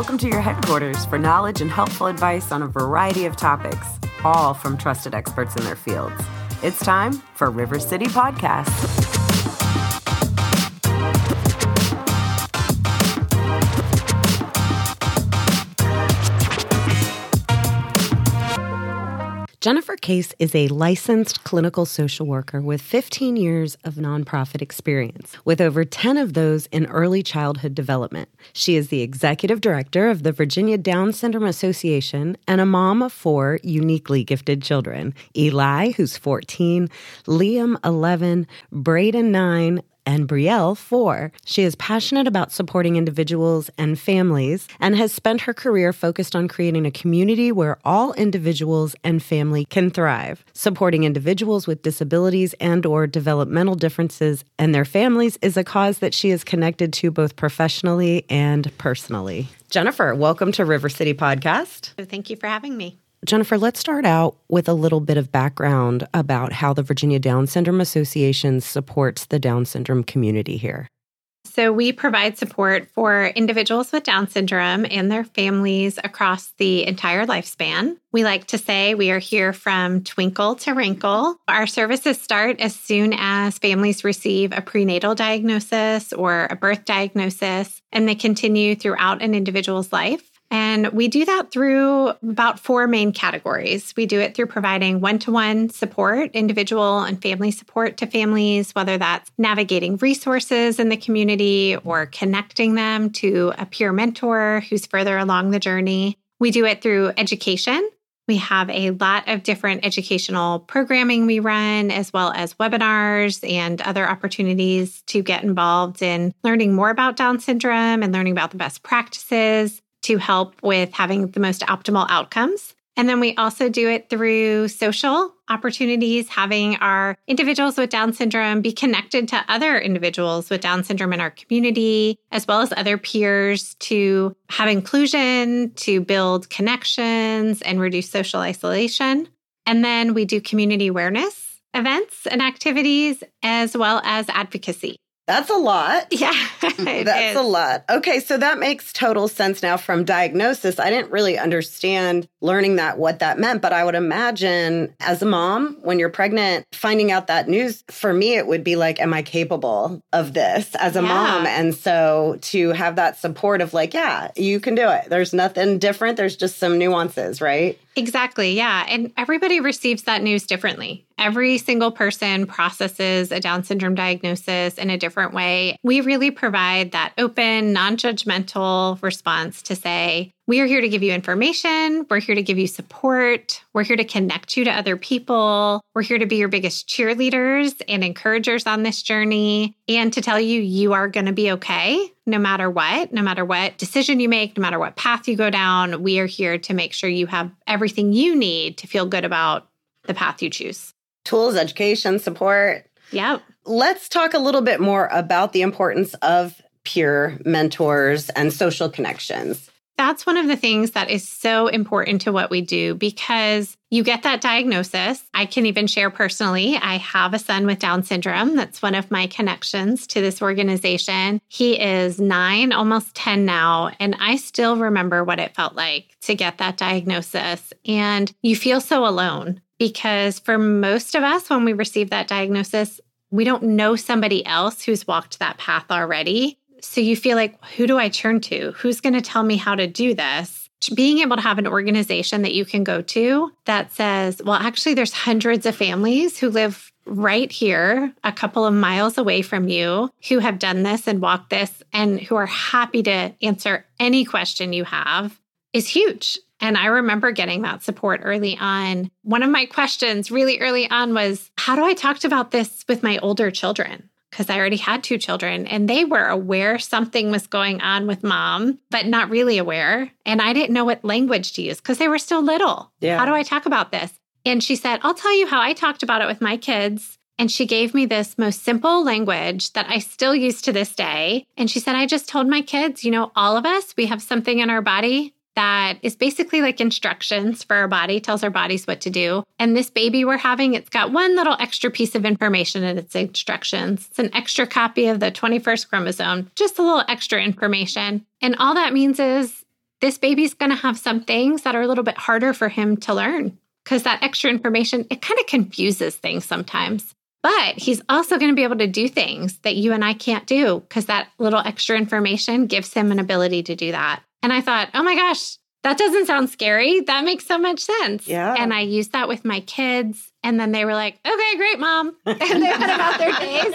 Welcome to your headquarters for knowledge and helpful advice on a variety of topics, all from trusted experts in their fields. It's time for River City Podcast. Jennifer Case is a licensed clinical social worker with 15 years of nonprofit experience, with over 10 of those in early childhood development. She is the executive director of the Virginia Down Syndrome Association and a mom of four uniquely gifted children Eli, who's 14, Liam, 11, Braden, 9, and Brielle, four. She is passionate about supporting individuals and families and has spent her career focused on creating a community where all individuals and family can thrive. Supporting individuals with disabilities and or developmental differences and their families is a cause that she is connected to both professionally and personally. Jennifer, welcome to River City Podcast. Thank you for having me. Jennifer, let's start out with a little bit of background about how the Virginia Down Syndrome Association supports the Down syndrome community here. So, we provide support for individuals with Down syndrome and their families across the entire lifespan. We like to say we are here from twinkle to wrinkle. Our services start as soon as families receive a prenatal diagnosis or a birth diagnosis, and they continue throughout an individual's life. And we do that through about four main categories. We do it through providing one to one support, individual and family support to families, whether that's navigating resources in the community or connecting them to a peer mentor who's further along the journey. We do it through education. We have a lot of different educational programming we run, as well as webinars and other opportunities to get involved in learning more about Down syndrome and learning about the best practices to help with having the most optimal outcomes. And then we also do it through social opportunities, having our individuals with Down syndrome be connected to other individuals with Down syndrome in our community, as well as other peers to have inclusion, to build connections, and reduce social isolation. And then we do community awareness events and activities, as well as advocacy. That's a lot. Yeah. That's a lot. Okay, so that makes total sense now from diagnosis. I didn't really understand learning that what that meant, but I would imagine as a mom, when you're pregnant, finding out that news, for me, it would be like, am I capable of this as a yeah. mom? And so to have that support of like, yeah, you can do it. There's nothing different. There's just some nuances, right? Exactly. Yeah. And everybody receives that news differently. Every single person processes a Down syndrome diagnosis in a different way. We really provide that open, non judgmental response to say, we are here to give you information. We're here to give you support. We're here to connect you to other people. We're here to be your biggest cheerleaders and encouragers on this journey and to tell you you are going to be okay no matter what, no matter what decision you make, no matter what path you go down. We are here to make sure you have everything you need to feel good about the path you choose. Tools, education, support. Yep. Let's talk a little bit more about the importance of peer mentors and social connections that's one of the things that is so important to what we do because you get that diagnosis. I can even share personally, I have a son with Down syndrome. That's one of my connections to this organization. He is nine, almost 10 now. And I still remember what it felt like to get that diagnosis. And you feel so alone because for most of us, when we receive that diagnosis, we don't know somebody else who's walked that path already. So you feel like, who do I turn to? Who's going to tell me how to do this? Being able to have an organization that you can go to that says, well, actually, there's hundreds of families who live right here, a couple of miles away from you, who have done this and walked this and who are happy to answer any question you have is huge. And I remember getting that support early on. One of my questions really early on was, how do I talk about this with my older children? Because I already had two children and they were aware something was going on with mom, but not really aware. And I didn't know what language to use because they were still little. Yeah. How do I talk about this? And she said, I'll tell you how I talked about it with my kids. And she gave me this most simple language that I still use to this day. And she said, I just told my kids, you know, all of us, we have something in our body that is basically like instructions for our body, tells our bodies what to do. And this baby we're having, it's got one little extra piece of information in its instructions. It's an extra copy of the 21st chromosome, just a little extra information. And all that means is this baby's going to have some things that are a little bit harder for him to learn because that extra information, it kind of confuses things sometimes. But he's also going to be able to do things that you and I can't do because that little extra information gives him an ability to do that. And I thought, oh my gosh, that doesn't sound scary. That makes so much sense. Yeah. And I used that with my kids. And then they were like, okay, great, mom. And they went about their days.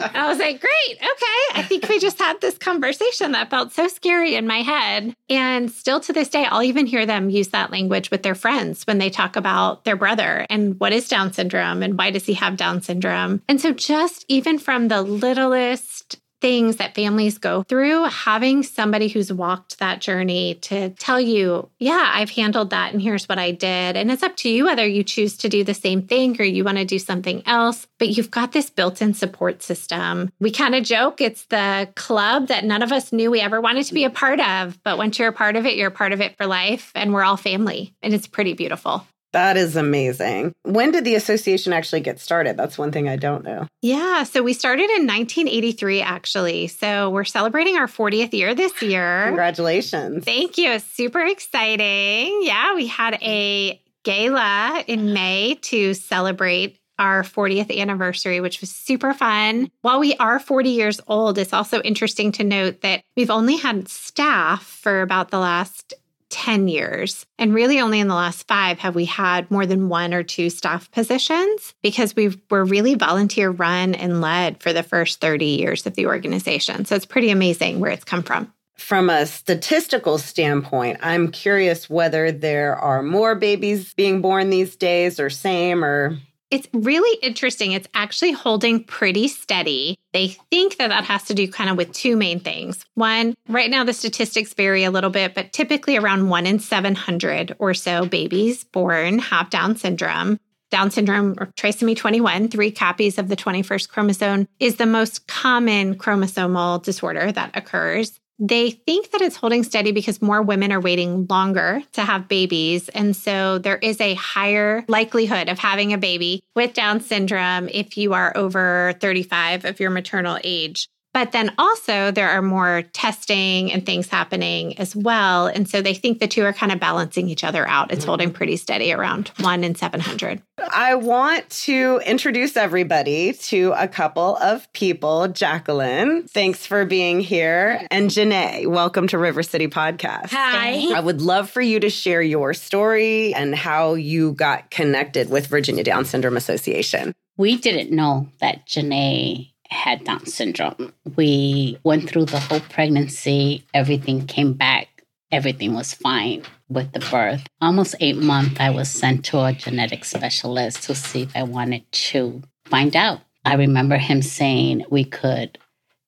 And I was like, great, okay. I think we just had this conversation that felt so scary in my head. And still to this day, I'll even hear them use that language with their friends when they talk about their brother and what is Down syndrome and why does he have Down syndrome. And so, just even from the littlest things that families go through, having somebody who's walked that journey to tell you, yeah, I've handled that and here's what I did. And it's up to you whether you choose to do the same thing or you want to do something else, but you've got this built in support system. We kind of joke it's the club that none of us knew we ever wanted to be a part of. But once you're a part of it, you're a part of it for life. And we're all family. And it's pretty beautiful. That is amazing. When did the association actually get started? That's one thing I don't know. Yeah, so we started in 1983, actually. So we're celebrating our 40th year this year. Congratulations. Thank you. Super exciting. Yeah, we had a gala in May to celebrate our 40th anniversary, which was super fun. While we are 40 years old, it's also interesting to note that we've only had staff for about the last 10 years. And really, only in the last five have we had more than one or two staff positions because we were really volunteer run and led for the first 30 years of the organization. So it's pretty amazing where it's come from. From a statistical standpoint, I'm curious whether there are more babies being born these days or same or it's really interesting. It's actually holding pretty steady. They think that that has to do kind of with two main things. One, right now the statistics vary a little bit, but typically around one in 700 or so babies born have Down syndrome. Down syndrome or trisomy 21, three copies of the 21st chromosome, is the most common chromosomal disorder that occurs. They think that it's holding steady because more women are waiting longer to have babies. And so there is a higher likelihood of having a baby with Down syndrome if you are over 35 of your maternal age. But then also, there are more testing and things happening as well. And so they think the two are kind of balancing each other out. It's mm-hmm. holding pretty steady around one in 700. I want to introduce everybody to a couple of people. Jacqueline, thanks for being here. And Janai, welcome to River City Podcast. Hi. I would love for you to share your story and how you got connected with Virginia Down Syndrome Association. We didn't know that Janai had Down syndrome. We went through the whole pregnancy, everything came back, everything was fine with the birth. Almost eight months, I was sent to a genetic specialist to see if I wanted to find out. I remember him saying we could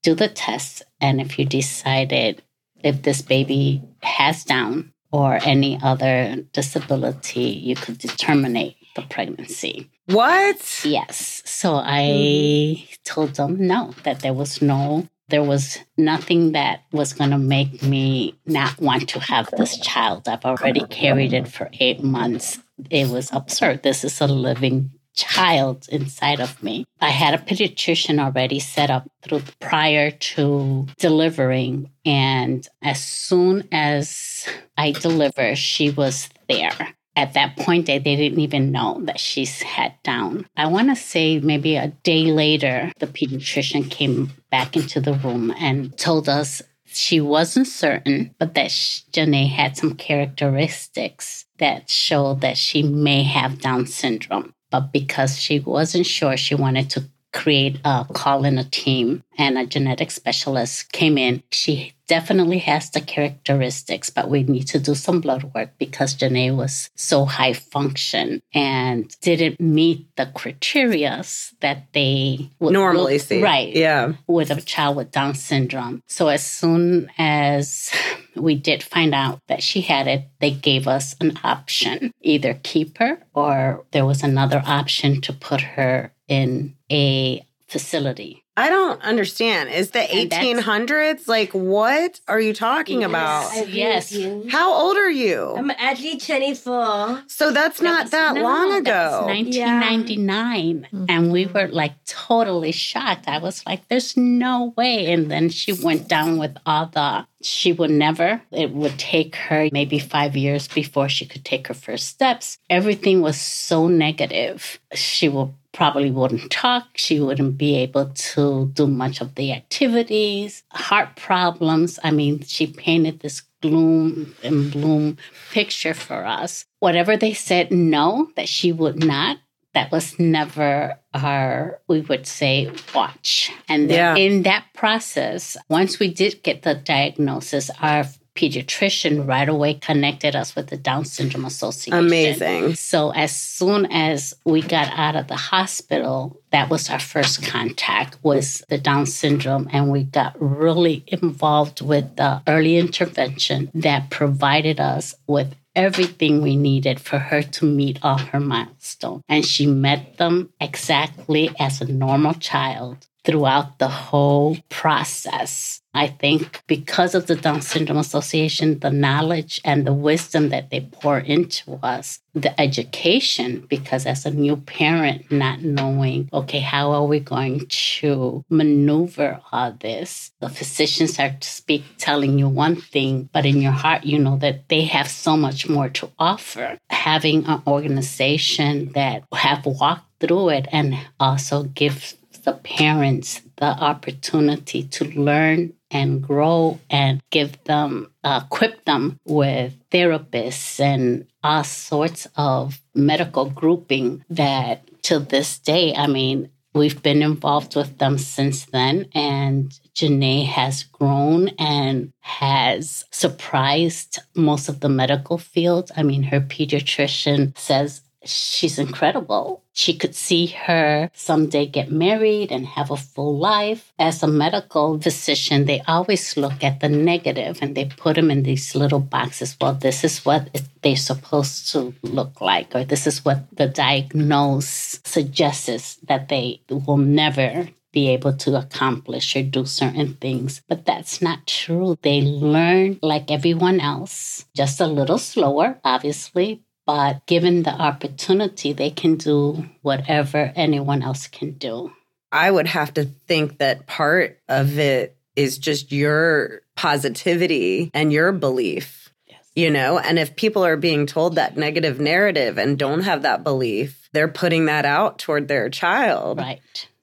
do the test, and if you decided if this baby has Down or any other disability, you could determine the pregnancy. What? Yes. So I told them no, that there was no, there was nothing that was going to make me not want to have this child. I've already carried it for eight months. It was absurd. This is a living child inside of me. I had a pediatrician already set up through prior to delivering. And as soon as I delivered, she was there at that point they, they didn't even know that she's had down. I want to say maybe a day later the pediatrician came back into the room and told us she wasn't certain but that janai had some characteristics that showed that she may have down syndrome. But because she wasn't sure she wanted to create a call in a team and a genetic specialist came in. She definitely has the characteristics, but we need to do some blood work because Janai was so high function and didn't meet the criteria that they would normally look, see. Right. Yeah. With a child with Down syndrome. So as soon as we did find out that she had it, they gave us an option either keep her or there was another option to put her in a facility I don't understand. Is the 1800s like what are you talking Yes. about? Yes. How old are you? I'm actually 24. so that's not that No, long that ago. 1999. And we mm-hmm. were like totally shocked. I was like, there's no way. And then she went down with all the, she would never, it would take her maybe five years before she could take her first steps. Everything was so negative. She will probably wouldn't talk. She wouldn't be able to do much of the activities, heart problems. I mean, she painted this gloom and bloom picture for us. Whatever they said no, that she would not, that was never our, we would say, watch. And then Yeah. in that process, once we did get the diagnosis, our pediatrician right away connected us with the Down Syndrome Association. Amazing. So as soon as we got out of the hospital, that was our first contact was the Down syndrome and we got really involved with the early intervention that provided us with everything we needed for her to meet all her milestones. And she met them exactly as a normal child throughout the whole process. I think because of the Down Syndrome Association, the knowledge and the wisdom that they pour into us, the education, because as a new parent, not knowing, okay, how are we going to maneuver all this? The physicians are to speak telling you one thing, but in your heart, you know that they have so much more to offer. Having an organization that have walked through it and also give the parents the opportunity to learn and grow and give them, uh, equip them with therapists and all sorts of medical grouping that to this day, I mean, we've been involved with them since then. And Janai has grown and has surprised most of the medical field. I mean, her pediatrician says she's incredible. She could see her someday get married and have a full life. As a medical physician, they always look at the negative and they put them in these little boxes. Well, this is what they're supposed to look like, or this is what the diagnose suggests that they will never be able to accomplish or do certain things. But that's not true. They learn like everyone else, just a little slower, obviously, but given the opportunity, they can do whatever anyone else can do. I would have to think that part of it is just your positivity and your belief, Yes. you know? And if people are being told that negative narrative and don't have that belief, they're putting that out toward their child. Right.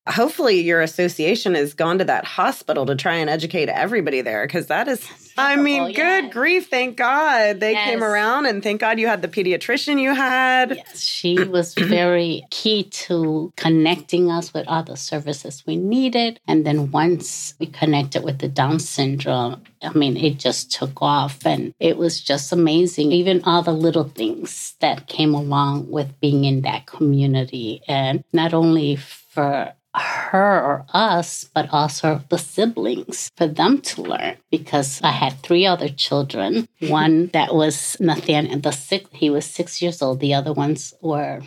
Hopefully, your association has gone to that hospital to try and educate everybody there because that is, I mean, good yes. grief. Thank God they came around and thank God you had the pediatrician you had. Yes, she was very key to connecting us with all the services we needed. And then once we connected with the Down syndrome, I mean, it just took off and it was just amazing. Even all the little things that came along with being in that community. And not only for her or us, but also the siblings for them to learn. Because I had three other children. One that was Nathaniel, the six, he was six years old. The other ones were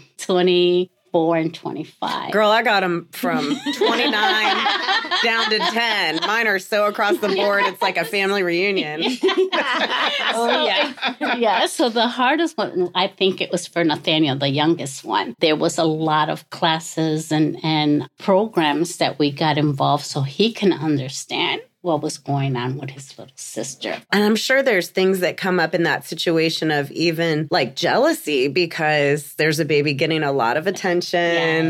24 and 25. Girl, I got them from 29 down to 10. Mine are so across the board. It's like a family reunion. oh yeah yeah so the hardest one i think it was for nathaniel the youngest one there was a lot of classes and and programs that we got involved so he can understand what was going on with his little sister And I'm sure there's things that come up in that situation of even like jealousy because there's a baby getting a lot of attention.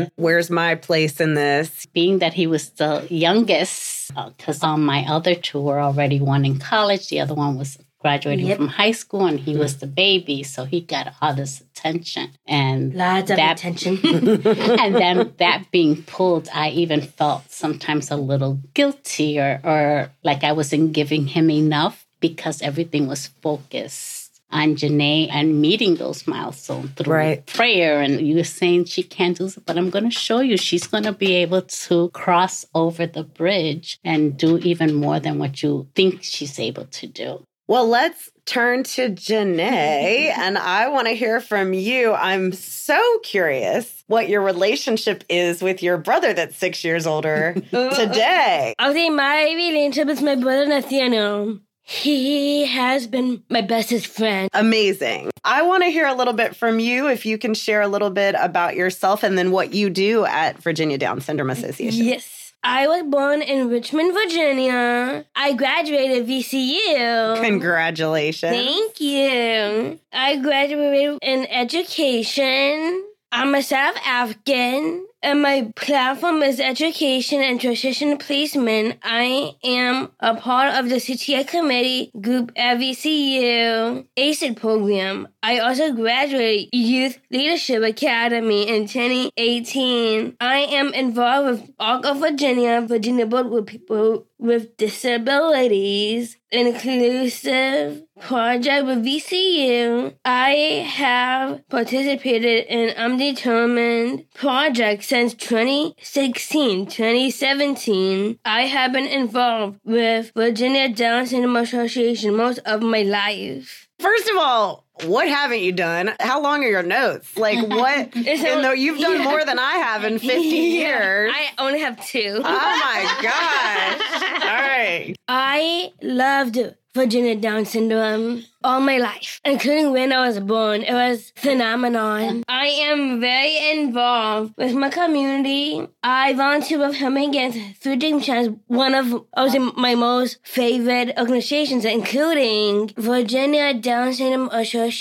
Yeah. Where's my place in this? being that he was the youngest uh, because on my other two were already one in college the other one was graduating Yep. from high school and he mm-hmm. was the baby so he got all this attention and Lots of that attention. and then that being pulled, I even felt sometimes a little guilty or, or like I wasn't giving him enough because everything was focused on Janai and meeting those milestones through Right. prayer. And you were saying she can't do it, but I'm going to show you she's going to be able to cross over the bridge and do even more than what you think she's able to do. Well, let's turn to Janai, and I want to hear from you. I'm so curious what your relationship is with your brother that's six years older today. I Okay, my relationship with my brother Nathaniel. He has been my bestest friend. Amazing. I want to hear a little bit from you if you can share a little bit about yourself and then what you do at Virginia Down Syndrome Association. Yes. I was born in Richmond, Virginia. I graduated VCU. Congratulations. Thank you. I graduated in education. I'm a South African, and my platform is education and transition placement. I am a part of the CTA committee group at VCU ACE-IT program. I also graduated Youth Leadership Academy in 2018. I am involved with ARC of Virginia, Virginia Board with people with disabilities, inclusive project with VCU. I have participated in Undetermined projects since 2016, 2017. I have been involved with Virginia Down Syndrome Association most of my life. First of all, what haven't you done? How long are your notes? Like what? and though you've done Yeah. more than I have in 50 years. I only have two. oh my gosh. All right. I loved Virginia Down syndrome all my life, including when I was born. It was phenomenon. I am very involved with my community. I volunteer with Helping Against Through Dream Chance, one of also my most favorite organizations, including Virginia Down Syndrome Association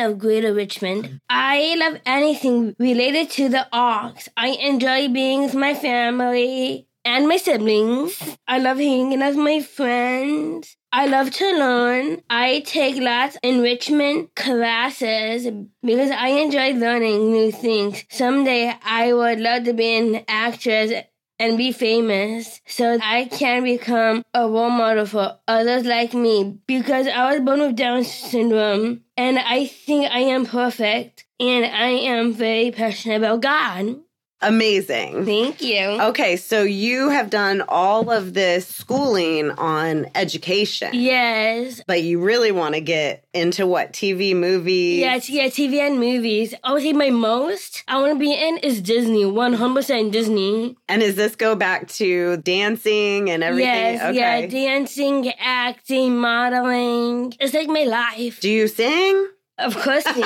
of Greater Richmond. I love anything related to the arts. I enjoy being with my family and my siblings. I love hanging out with my friends. I love to learn. I take lots of enrichment classes because I enjoy learning new things. Someday I would love to be an actress and be famous so I can become a role model for others like me because I was born with Down syndrome and I think I am perfect and I am very passionate about God. Amazing. Thank you. Okay, so you have done all of this schooling on education, Yes. but you really want to get into what TV, movies? Yes, yeah, TV and movies. I would say my most I want to be in is Disney, 100% Disney. And does this go back to dancing and everything? Yes, okay. yeah, dancing, acting, modeling. It's like my life. Do you sing? Of course,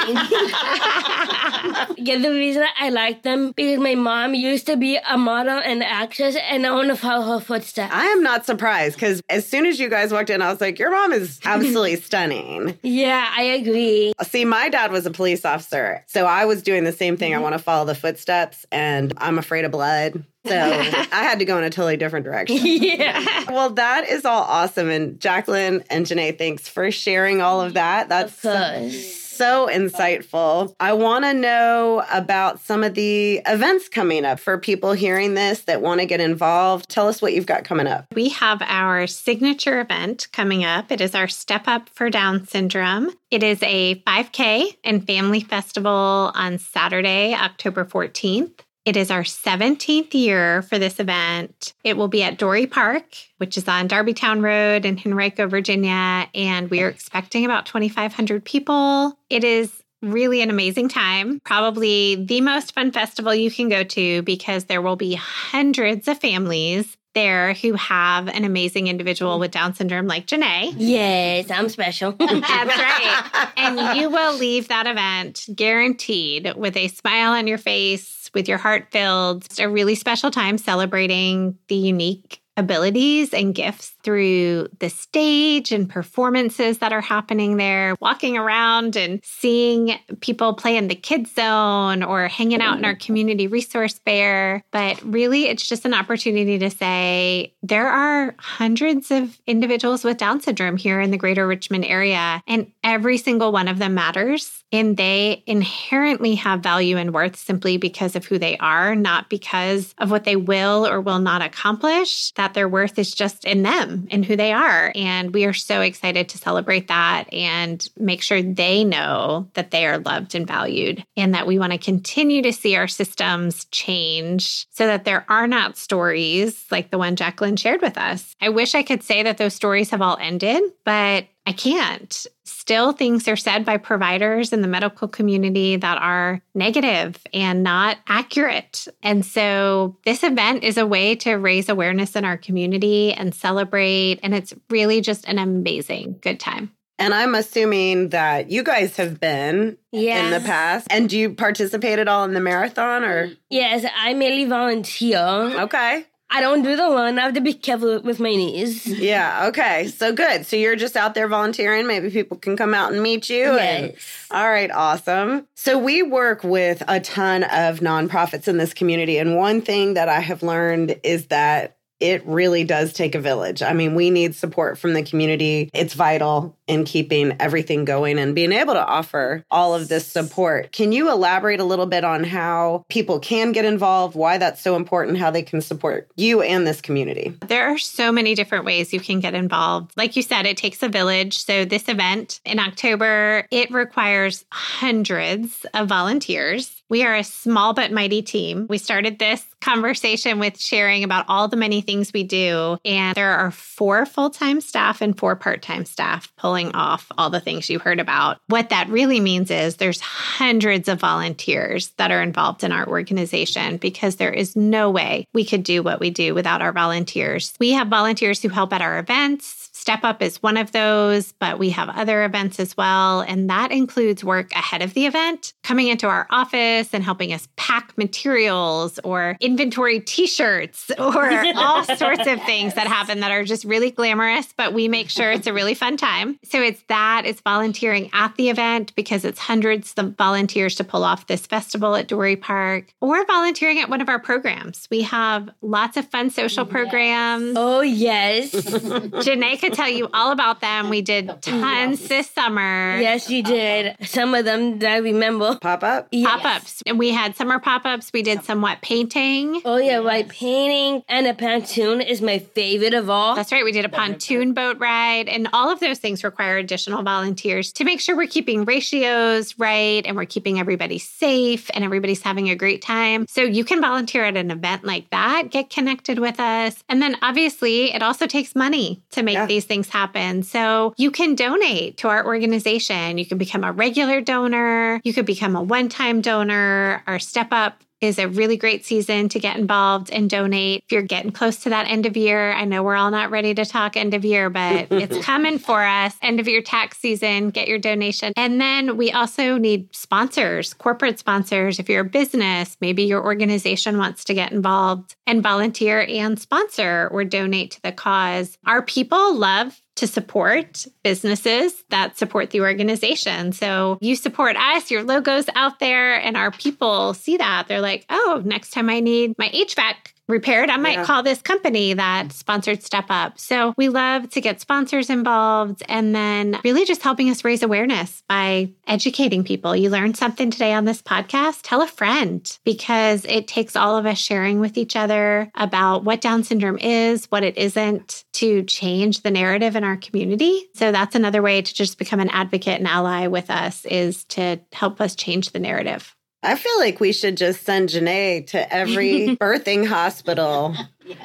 yeah, the reason I like them because my mom used to be a model and actress, and I want to follow her footsteps. I am not surprised because as soon as you guys walked in, I was like, your mom is absolutely stunning. yeah, I agree. See, my dad was a police officer. So I was doing the same thing. I mm-hmm. want to follow the footsteps and I'm afraid of blood. So I had to go in a totally different direction. yeah, Well, that is all awesome. And Jacqueline and Janai, thanks for sharing all of that. That's of course. So insightful. I want to know about some of the events coming up for people hearing this that want to get involved. Tell us what you've got coming up. We have our signature event coming up. It is our Step Up for Down Syndrome. It is a 5K and family festival on Saturday, October 14th. It is our 17th year for this event. It will be at Dorey Park, which is on Darbytown Road in Henrico, Virginia, and we are expecting about 2,500 people. It is really an amazing time. Probably the most fun festival you can go to because there will be hundreds of families there who have an amazing individual with Down syndrome like Janai. Yes, I'm special. That's right. And you will leave that event guaranteed with a smile on your face, with your heart filled. It's a really special time celebrating the unique abilities and gifts through the stage and performances that are happening there, walking around and seeing people play in the kids zone or hanging out in our community resource fair. But really, it's just an opportunity to say there are hundreds of individuals with Down syndrome here in the greater Richmond area, and every single one of them matters. And they inherently have value and worth simply because of who they are, not because of what they will or will not accomplish. That their worth is just in them Um, and who they are. And we are so excited to celebrate that and make sure they know that they are loved and valued, and that we want to continue to see our systems change so that there are not stories like the one Jacqueline shared with us. I wish I could say that those stories have all ended, but I can't. Still, things are said by providers in the medical community that are negative and not accurate. And so, this event is a way to raise awareness in our community and celebrate. And it's really just an amazing good time. And I'm assuming that you guys have been Yes. in the past. And do you participate at all in the marathon or? Yes, I mainly volunteer. Okay. I don't do the run. I have to be careful with my knees. Yeah. Okay. So good. So you're just out there volunteering. Maybe people can come out and meet you. and- Yes. all right. Awesome. So we work with a ton of nonprofits in this community. And one thing that I have learned is that it really does take a village. I mean, we need support from the community. It's vital in keeping everything going and being able to offer all of this support. Can you elaborate a little bit on how people can get involved, why that's so important, how they can support you and this community? There are so many different ways you can get involved. Like you said, it takes a village. So, this event in October, it requires hundreds of volunteers. We are a small but mighty team. We started this conversation with sharing about all the many things we do. And there are four full time staff and four part time staff pulling off all the things you heard about. What that really means is there's hundreds of volunteers that are involved in our organization because there is no way we could do what we do without our volunteers. We have volunteers who help at our events. Step Up is one of those, but we have other events as well. And that includes work ahead of the event, coming into our office and helping us pack materials or inventory t shirts or all sorts of things that happen that are just really glamorous, but we make sure it's a really fun time. So it's that, it's volunteering at the event because it's hundreds of volunteers to pull off this festival at Dorey Park or volunteering at one of our programs. We have lots of fun social programs. Oh, yes. Janai could tell you all about them. We did mm-hmm. tons this summer. yes, you did. Some of them that I remember. Pop up? Yes. Pop ups. And we had summer pop ups. We did some wet painting. Oh, yeah, white painting and a pontoon is my favorite of all. That's right. We did a pontoon boat ride, and all of those things require additional volunteers to make sure we're keeping ratios right and we're keeping everybody safe and everybody's having a great time. So you can volunteer at an event like that, get connected with us. And then obviously, it also takes money to make Yeah. these things happen. So you can donate to our organization. You can become a regular donor, you could become a one time donor. Our Step Up is a really great season to get involved and donate. If you're getting close to that end of year, I know we're all not ready to talk end of year, but it's coming for us. End of year tax season, get your donation. And then we also need sponsors, corporate sponsors. If you're a business, maybe your organization wants to get involved and volunteer and sponsor or donate to the cause. Our people love to support businesses that support the organization. So you support us, your logo's out there, and our people see that. They're like, oh, next time I need my HVAC repaired, I might Yeah. call this company that sponsored Step Up. So we love to get sponsors involved and then really just helping us raise awareness by educating people. You learned something today on this podcast, tell a friend because it takes all of us sharing with each other about what Down syndrome is, what it isn't to change the narrative in our community. So that's another way to just become an advocate and ally with us is to help us change the narrative. I feel like we should just send Janai to every birthing hospital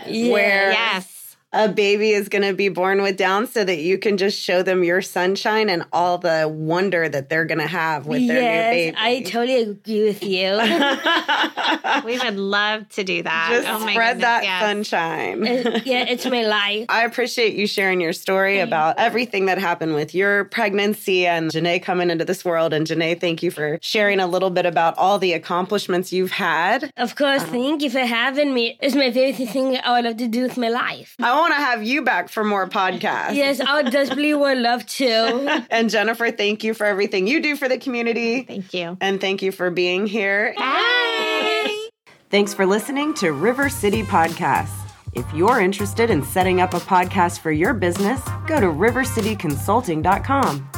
Yeah. where Yes. A baby is going to be born with Down so that you can just show them your sunshine and all the wonder that they're going to have with their yes, new baby. I totally agree with you. We would love to do that. just oh my spread goodness, that yes. sunshine. Uh, yeah, it's my life. I appreciate you sharing your story about everything that happened with your pregnancy and Janai coming into this world. And Janai, thank you for sharing a little bit about all the accomplishments you've had. Of course, thank you for having me. It's my favorite thing I would love to do with my life. I want to have you back for more podcasts. Yes, I would desperately would love to. And Jennifer, thank you for everything you do for the community. Thank you. And thank you for being here. Bye. Thanks for listening to River City Podcasts. If you're interested in setting up a podcast for your business, go to rivercityconsulting.com.